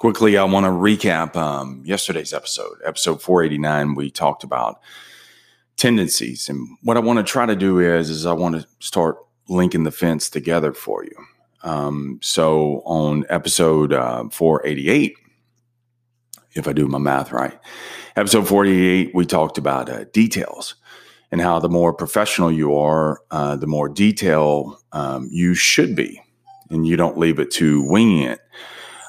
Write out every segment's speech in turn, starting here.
Quickly, I want to recap um, yesterday's episode, episode 489. We talked about tendencies, and what I want to try to do is, is I want to start linking the fence together for you. Um, so on episode uh, 488, if I do my math right, episode 48, we talked about uh, details and how the more professional you are, uh, the more detail um, you should be, and you don't leave it to winging it.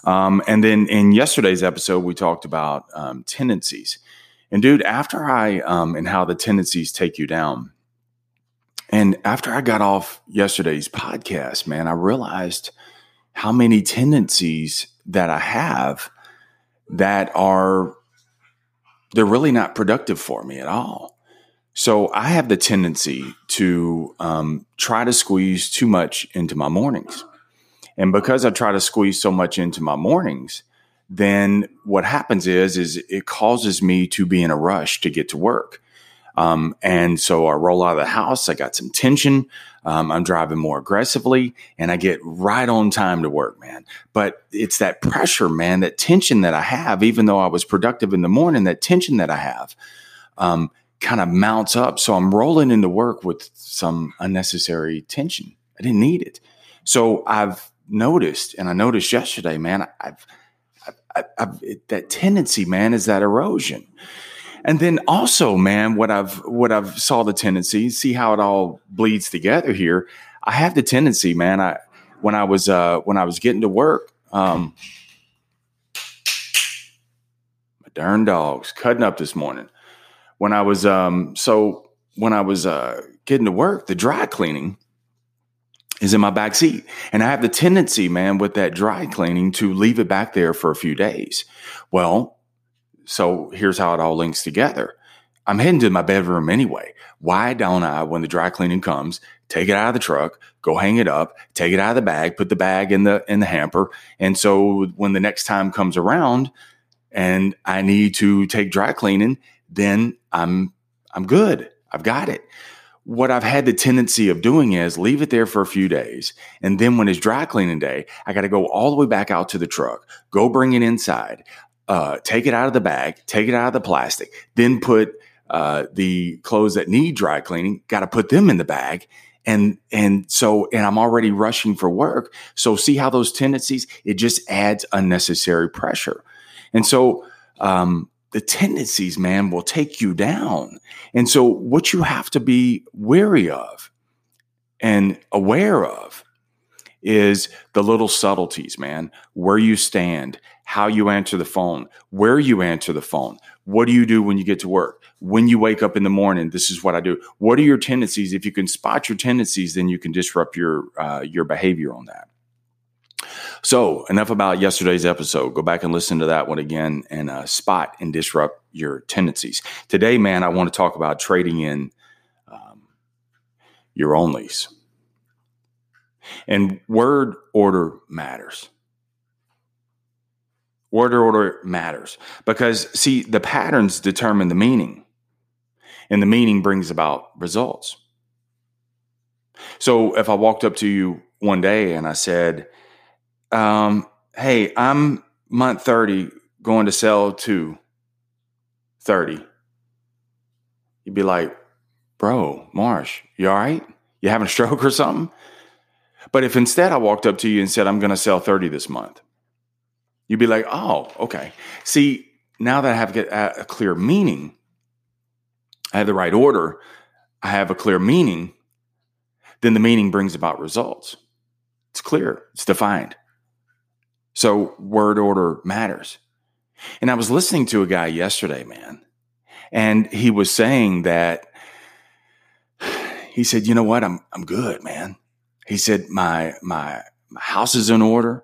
Um, and then in yesterday's episode, we talked about um, tendencies. And dude, after I, um, and how the tendencies take you down. And after I got off yesterday's podcast, man, I realized how many tendencies that I have that are, they're really not productive for me at all. So I have the tendency to um, try to squeeze too much into my mornings. And because I try to squeeze so much into my mornings, then what happens is is it causes me to be in a rush to get to work. Um, and so I roll out of the house. I got some tension. Um, I'm driving more aggressively, and I get right on time to work, man. But it's that pressure, man, that tension that I have. Even though I was productive in the morning, that tension that I have um, kind of mounts up. So I'm rolling into work with some unnecessary tension. I didn't need it. So I've noticed, and I noticed yesterday, man, I've, I've, I've that tendency, man, is that erosion. And then also, man, what I've what I've saw the tendency, see how it all bleeds together here. I have the tendency, man. I when I was uh, when I was getting to work, um, my darn dogs cutting up this morning. When I was um, so when I was uh, getting to work, the dry cleaning is in my back seat. And I have the tendency, man, with that dry cleaning to leave it back there for a few days. Well, so here's how it all links together. I'm heading to my bedroom anyway. Why don't I, when the dry cleaning comes, take it out of the truck, go hang it up, take it out of the bag, put the bag in the in the hamper, and so when the next time comes around and I need to take dry cleaning, then I'm I'm good. I've got it what I've had the tendency of doing is leave it there for a few days. And then when it's dry cleaning day, I got to go all the way back out to the truck, go bring it inside, uh, take it out of the bag, take it out of the plastic, then put uh, the clothes that need dry cleaning, got to put them in the bag. And, and so, and I'm already rushing for work. So see how those tendencies, it just adds unnecessary pressure. And so, um, the tendencies, man, will take you down. And so, what you have to be wary of and aware of is the little subtleties, man, where you stand, how you answer the phone, where you answer the phone. What do you do when you get to work? When you wake up in the morning, this is what I do. What are your tendencies? If you can spot your tendencies, then you can disrupt your uh, your behavior on that. So, enough about yesterday's episode. Go back and listen to that one again and uh, spot and disrupt your tendencies. Today, man, I want to talk about trading in um, your onlys. And word order matters. Word order matters because, see, the patterns determine the meaning, and the meaning brings about results. So, if I walked up to you one day and I said, um, hey, I'm month 30 going to sell to 30. You'd be like, bro, Marsh, you all right? You having a stroke or something? But if instead I walked up to you and said, I'm going to sell 30 this month, you'd be like, oh, okay. See, now that I have a clear meaning, I have the right order, I have a clear meaning, then the meaning brings about results. It's clear, it's defined. So word order matters. And I was listening to a guy yesterday, man, and he was saying that he said, "You know what? I'm I'm good, man." He said, "My my, my house is in order.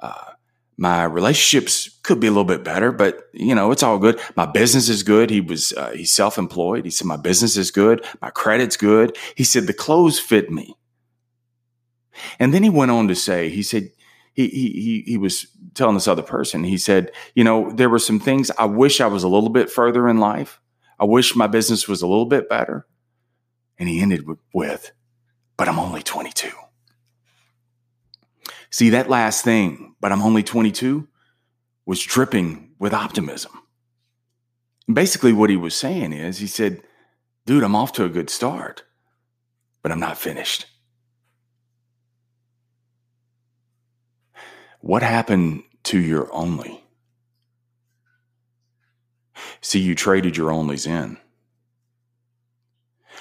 Uh, my relationships could be a little bit better, but you know it's all good. My business is good. He was uh, he's self employed. He said my business is good. My credit's good. He said the clothes fit me." And then he went on to say, he said, he, he, he was telling this other person, he said, you know, there were some things I wish I was a little bit further in life. I wish my business was a little bit better. And he ended with, but I'm only 22. See, that last thing, but I'm only 22, was dripping with optimism. And basically, what he was saying is he said, Dude, I'm off to a good start, but I'm not finished. What happened to your only? See, you traded your onlys in.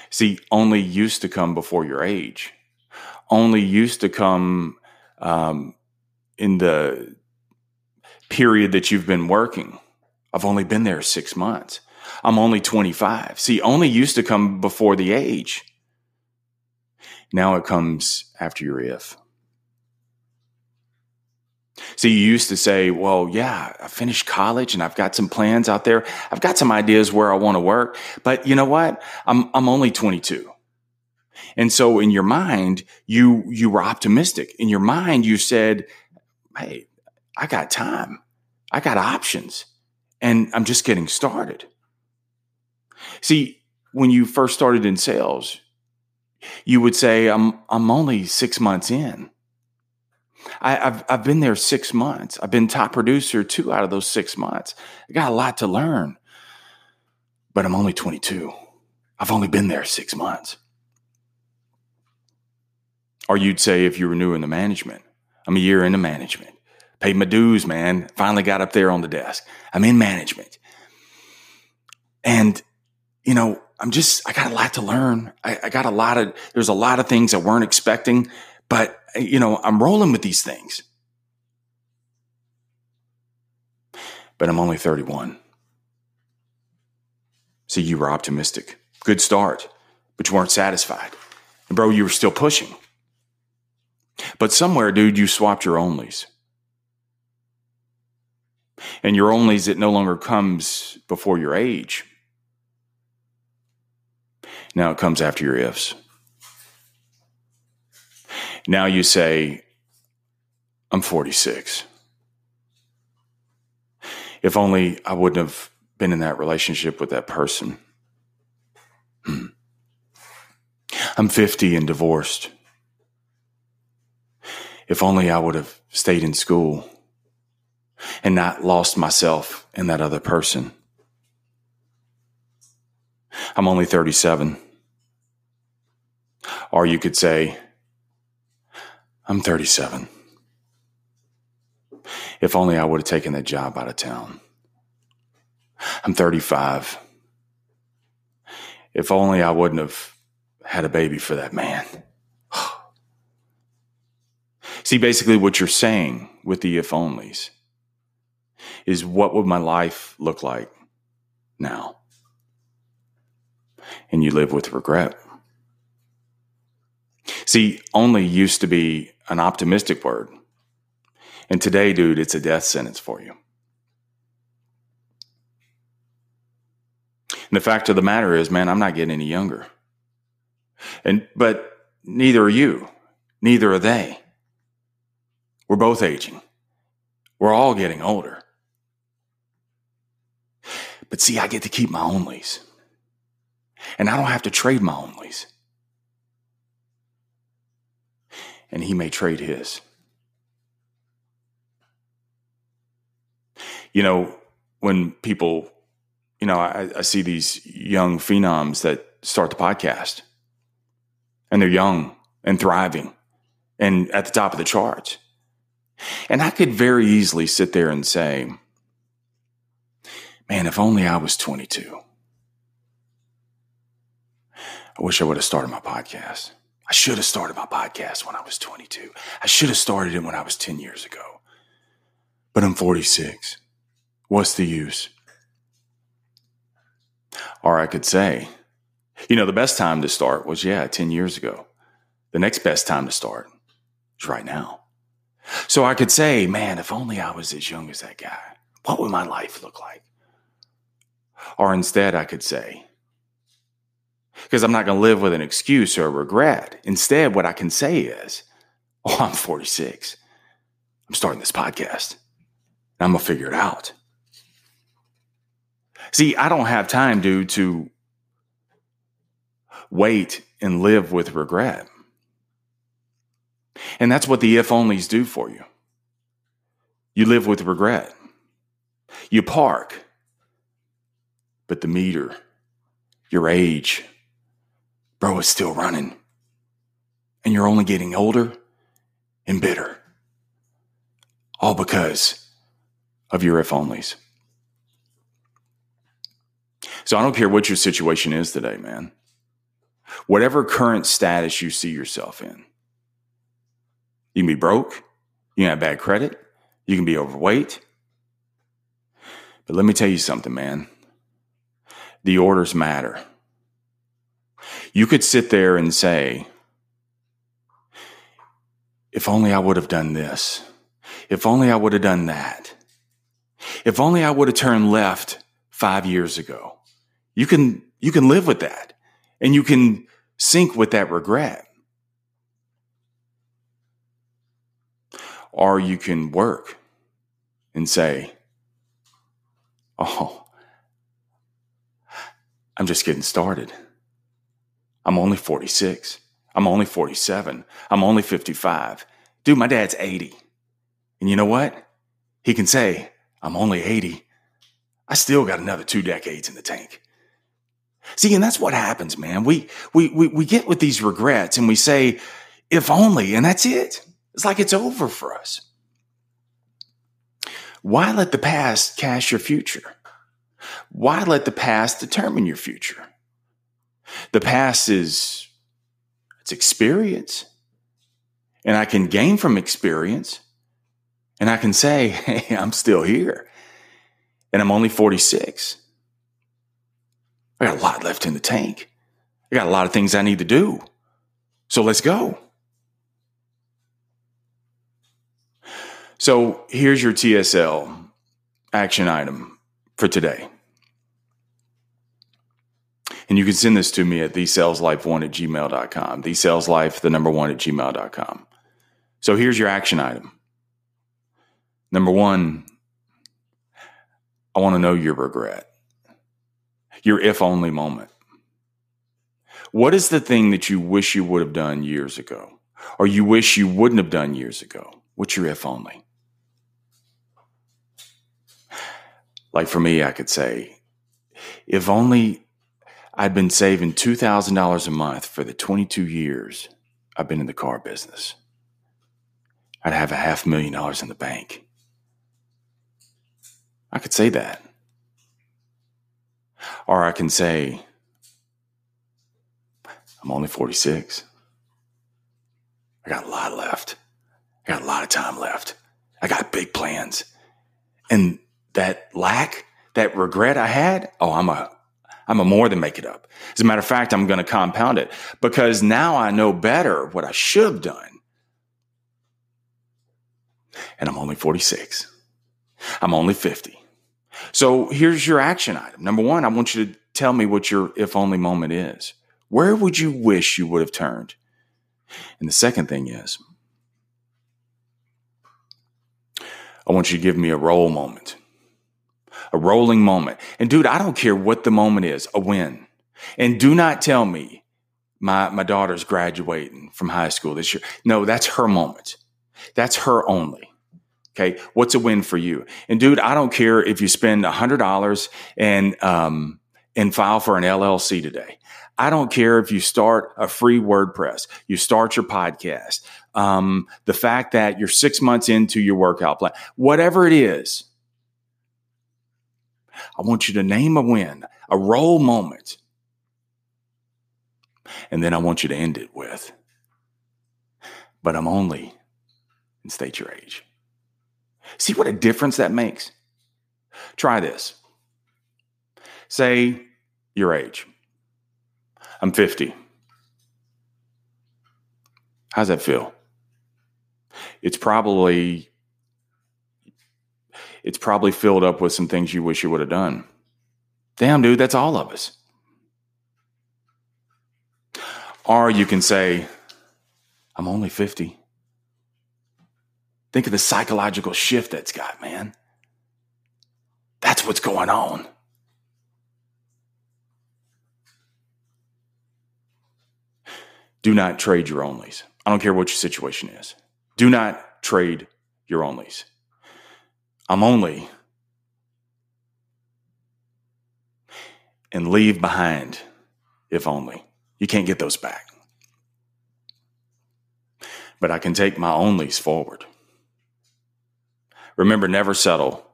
See, only used to come before your age. Only used to come um, in the period that you've been working. I've only been there six months. I'm only 25. See, only used to come before the age. Now it comes after your if. See, you used to say, well, yeah, I finished college and I've got some plans out there. I've got some ideas where I want to work, but you know what? I'm, I'm only 22. And so in your mind, you, you were optimistic. In your mind, you said, Hey, I got time. I got options and I'm just getting started. See, when you first started in sales, you would say, I'm, I'm only six months in. I, have I've been there six months. I've been top producer two out of those six months. I got a lot to learn, but I'm only 22. I've only been there six months. Or you'd say if you were new in the management, I'm a year into management. Paid my dues, man. Finally got up there on the desk. I'm in management. And, you know, I'm just, I got a lot to learn. I, I got a lot of, there's a lot of things I weren't expecting, but, you know, I'm rolling with these things. But I'm only 31. See, you were optimistic. Good start, but you weren't satisfied. And bro, you were still pushing. But somewhere, dude, you swapped your onlys. And your onlys, it no longer comes before your age. Now it comes after your ifs. Now you say, I'm 46. If only I wouldn't have been in that relationship with that person. Hmm. I'm 50 and divorced. If only I would have stayed in school and not lost myself in that other person. I'm only 37. Or you could say, I'm 37. If only I would have taken that job out of town. I'm 35. If only I wouldn't have had a baby for that man. See, basically, what you're saying with the if onlys is what would my life look like now? And you live with regret. See, only used to be an optimistic word. And today, dude, it's a death sentence for you. And the fact of the matter is, man, I'm not getting any younger. And, but neither are you. Neither are they. We're both aging. We're all getting older. But see, I get to keep my onlys. And I don't have to trade my onlys. And he may trade his. You know, when people, you know, I, I see these young phenoms that start the podcast and they're young and thriving and at the top of the charts. And I could very easily sit there and say, man, if only I was 22. I wish I would have started my podcast. I should have started my podcast when I was 22. I should have started it when I was 10 years ago. But I'm 46. What's the use? Or I could say, you know, the best time to start was, yeah, 10 years ago. The next best time to start is right now. So I could say, man, if only I was as young as that guy, what would my life look like? Or instead, I could say, because I'm not going to live with an excuse or a regret. Instead, what I can say is, oh, I'm 46. I'm starting this podcast. And I'm going to figure it out. See, I don't have time, dude, to wait and live with regret. And that's what the if onlys do for you. You live with regret. You park, but the meter, your age, bro, is still running. And you're only getting older and bitter. All because of your if onlys. So I don't care what your situation is today, man. Whatever current status you see yourself in, you can be broke, you can have bad credit, you can be overweight. But let me tell you something, man. The orders matter. You could sit there and say, if only I would have done this. If only I would have done that. If only I would have turned left five years ago. You can, you can live with that and you can sink with that regret. Or you can work and say, Oh, I'm just getting started. I'm only 46. I'm only 47. I'm only 55. Dude, my dad's 80. And you know what? He can say, I'm only 80. I still got another two decades in the tank. See, and that's what happens, man. We, we, we, we get with these regrets and we say, if only, and that's it. It's like it's over for us. Why let the past cast your future? Why let the past determine your future? The past is it's experience. And I can gain from experience. And I can say, hey, I'm still here. And I'm only 46. I got a lot left in the tank. I got a lot of things I need to do. So let's go. So here's your TSL action item for today. And you can send this to me at thesaleslife1 at gmail.com. Thesaleslife, the number one at gmail.com. So here's your action item. Number one, I want to know your regret, your if only moment. What is the thing that you wish you would have done years ago, or you wish you wouldn't have done years ago? What's your if only? Like for me, I could say, if only I'd been saving $2,000 a month for the 22 years I've been in the car business. I'd have a half million dollars in the bank. I could say that. Or I can say, I'm only 46. I got a lot left. I got a lot of time left. I got big plans. And that lack, that regret I had, oh, I'm a I'm a more than make it up. As a matter of fact, I'm going to compound it because now I know better what I should have done. And I'm only 46. I'm only 50. So here's your action item. Number one, I want you to tell me what your if only moment is. Where would you wish you would have turned? And the second thing is, I want you to give me a roll moment a rolling moment. And dude, I don't care what the moment is, a win. And do not tell me my, my daughter's graduating from high school this year. No, that's her moment. That's her only. Okay. What's a win for you? And dude, I don't care if you spend a hundred dollars and, um, and file for an LLC today. I don't care if you start a free WordPress, you start your podcast, um, the fact that you're six months into your workout plan, whatever it is, I want you to name a win, a roll moment. And then I want you to end it with, but I'm only, and state your age. See what a difference that makes? Try this. Say your age. I'm 50. How's that feel? It's probably it's probably filled up with some things you wish you would have done. Damn, dude, that's all of us. Or you can say, I'm only 50. Think of the psychological shift that's got, man. That's what's going on. Do not trade your onlys. I don't care what your situation is. Do not trade your onlys. I'm only, and leave behind, if only. You can't get those back. But I can take my onlys forward. Remember, never settle.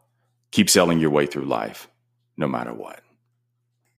Keep selling your way through life, no matter what.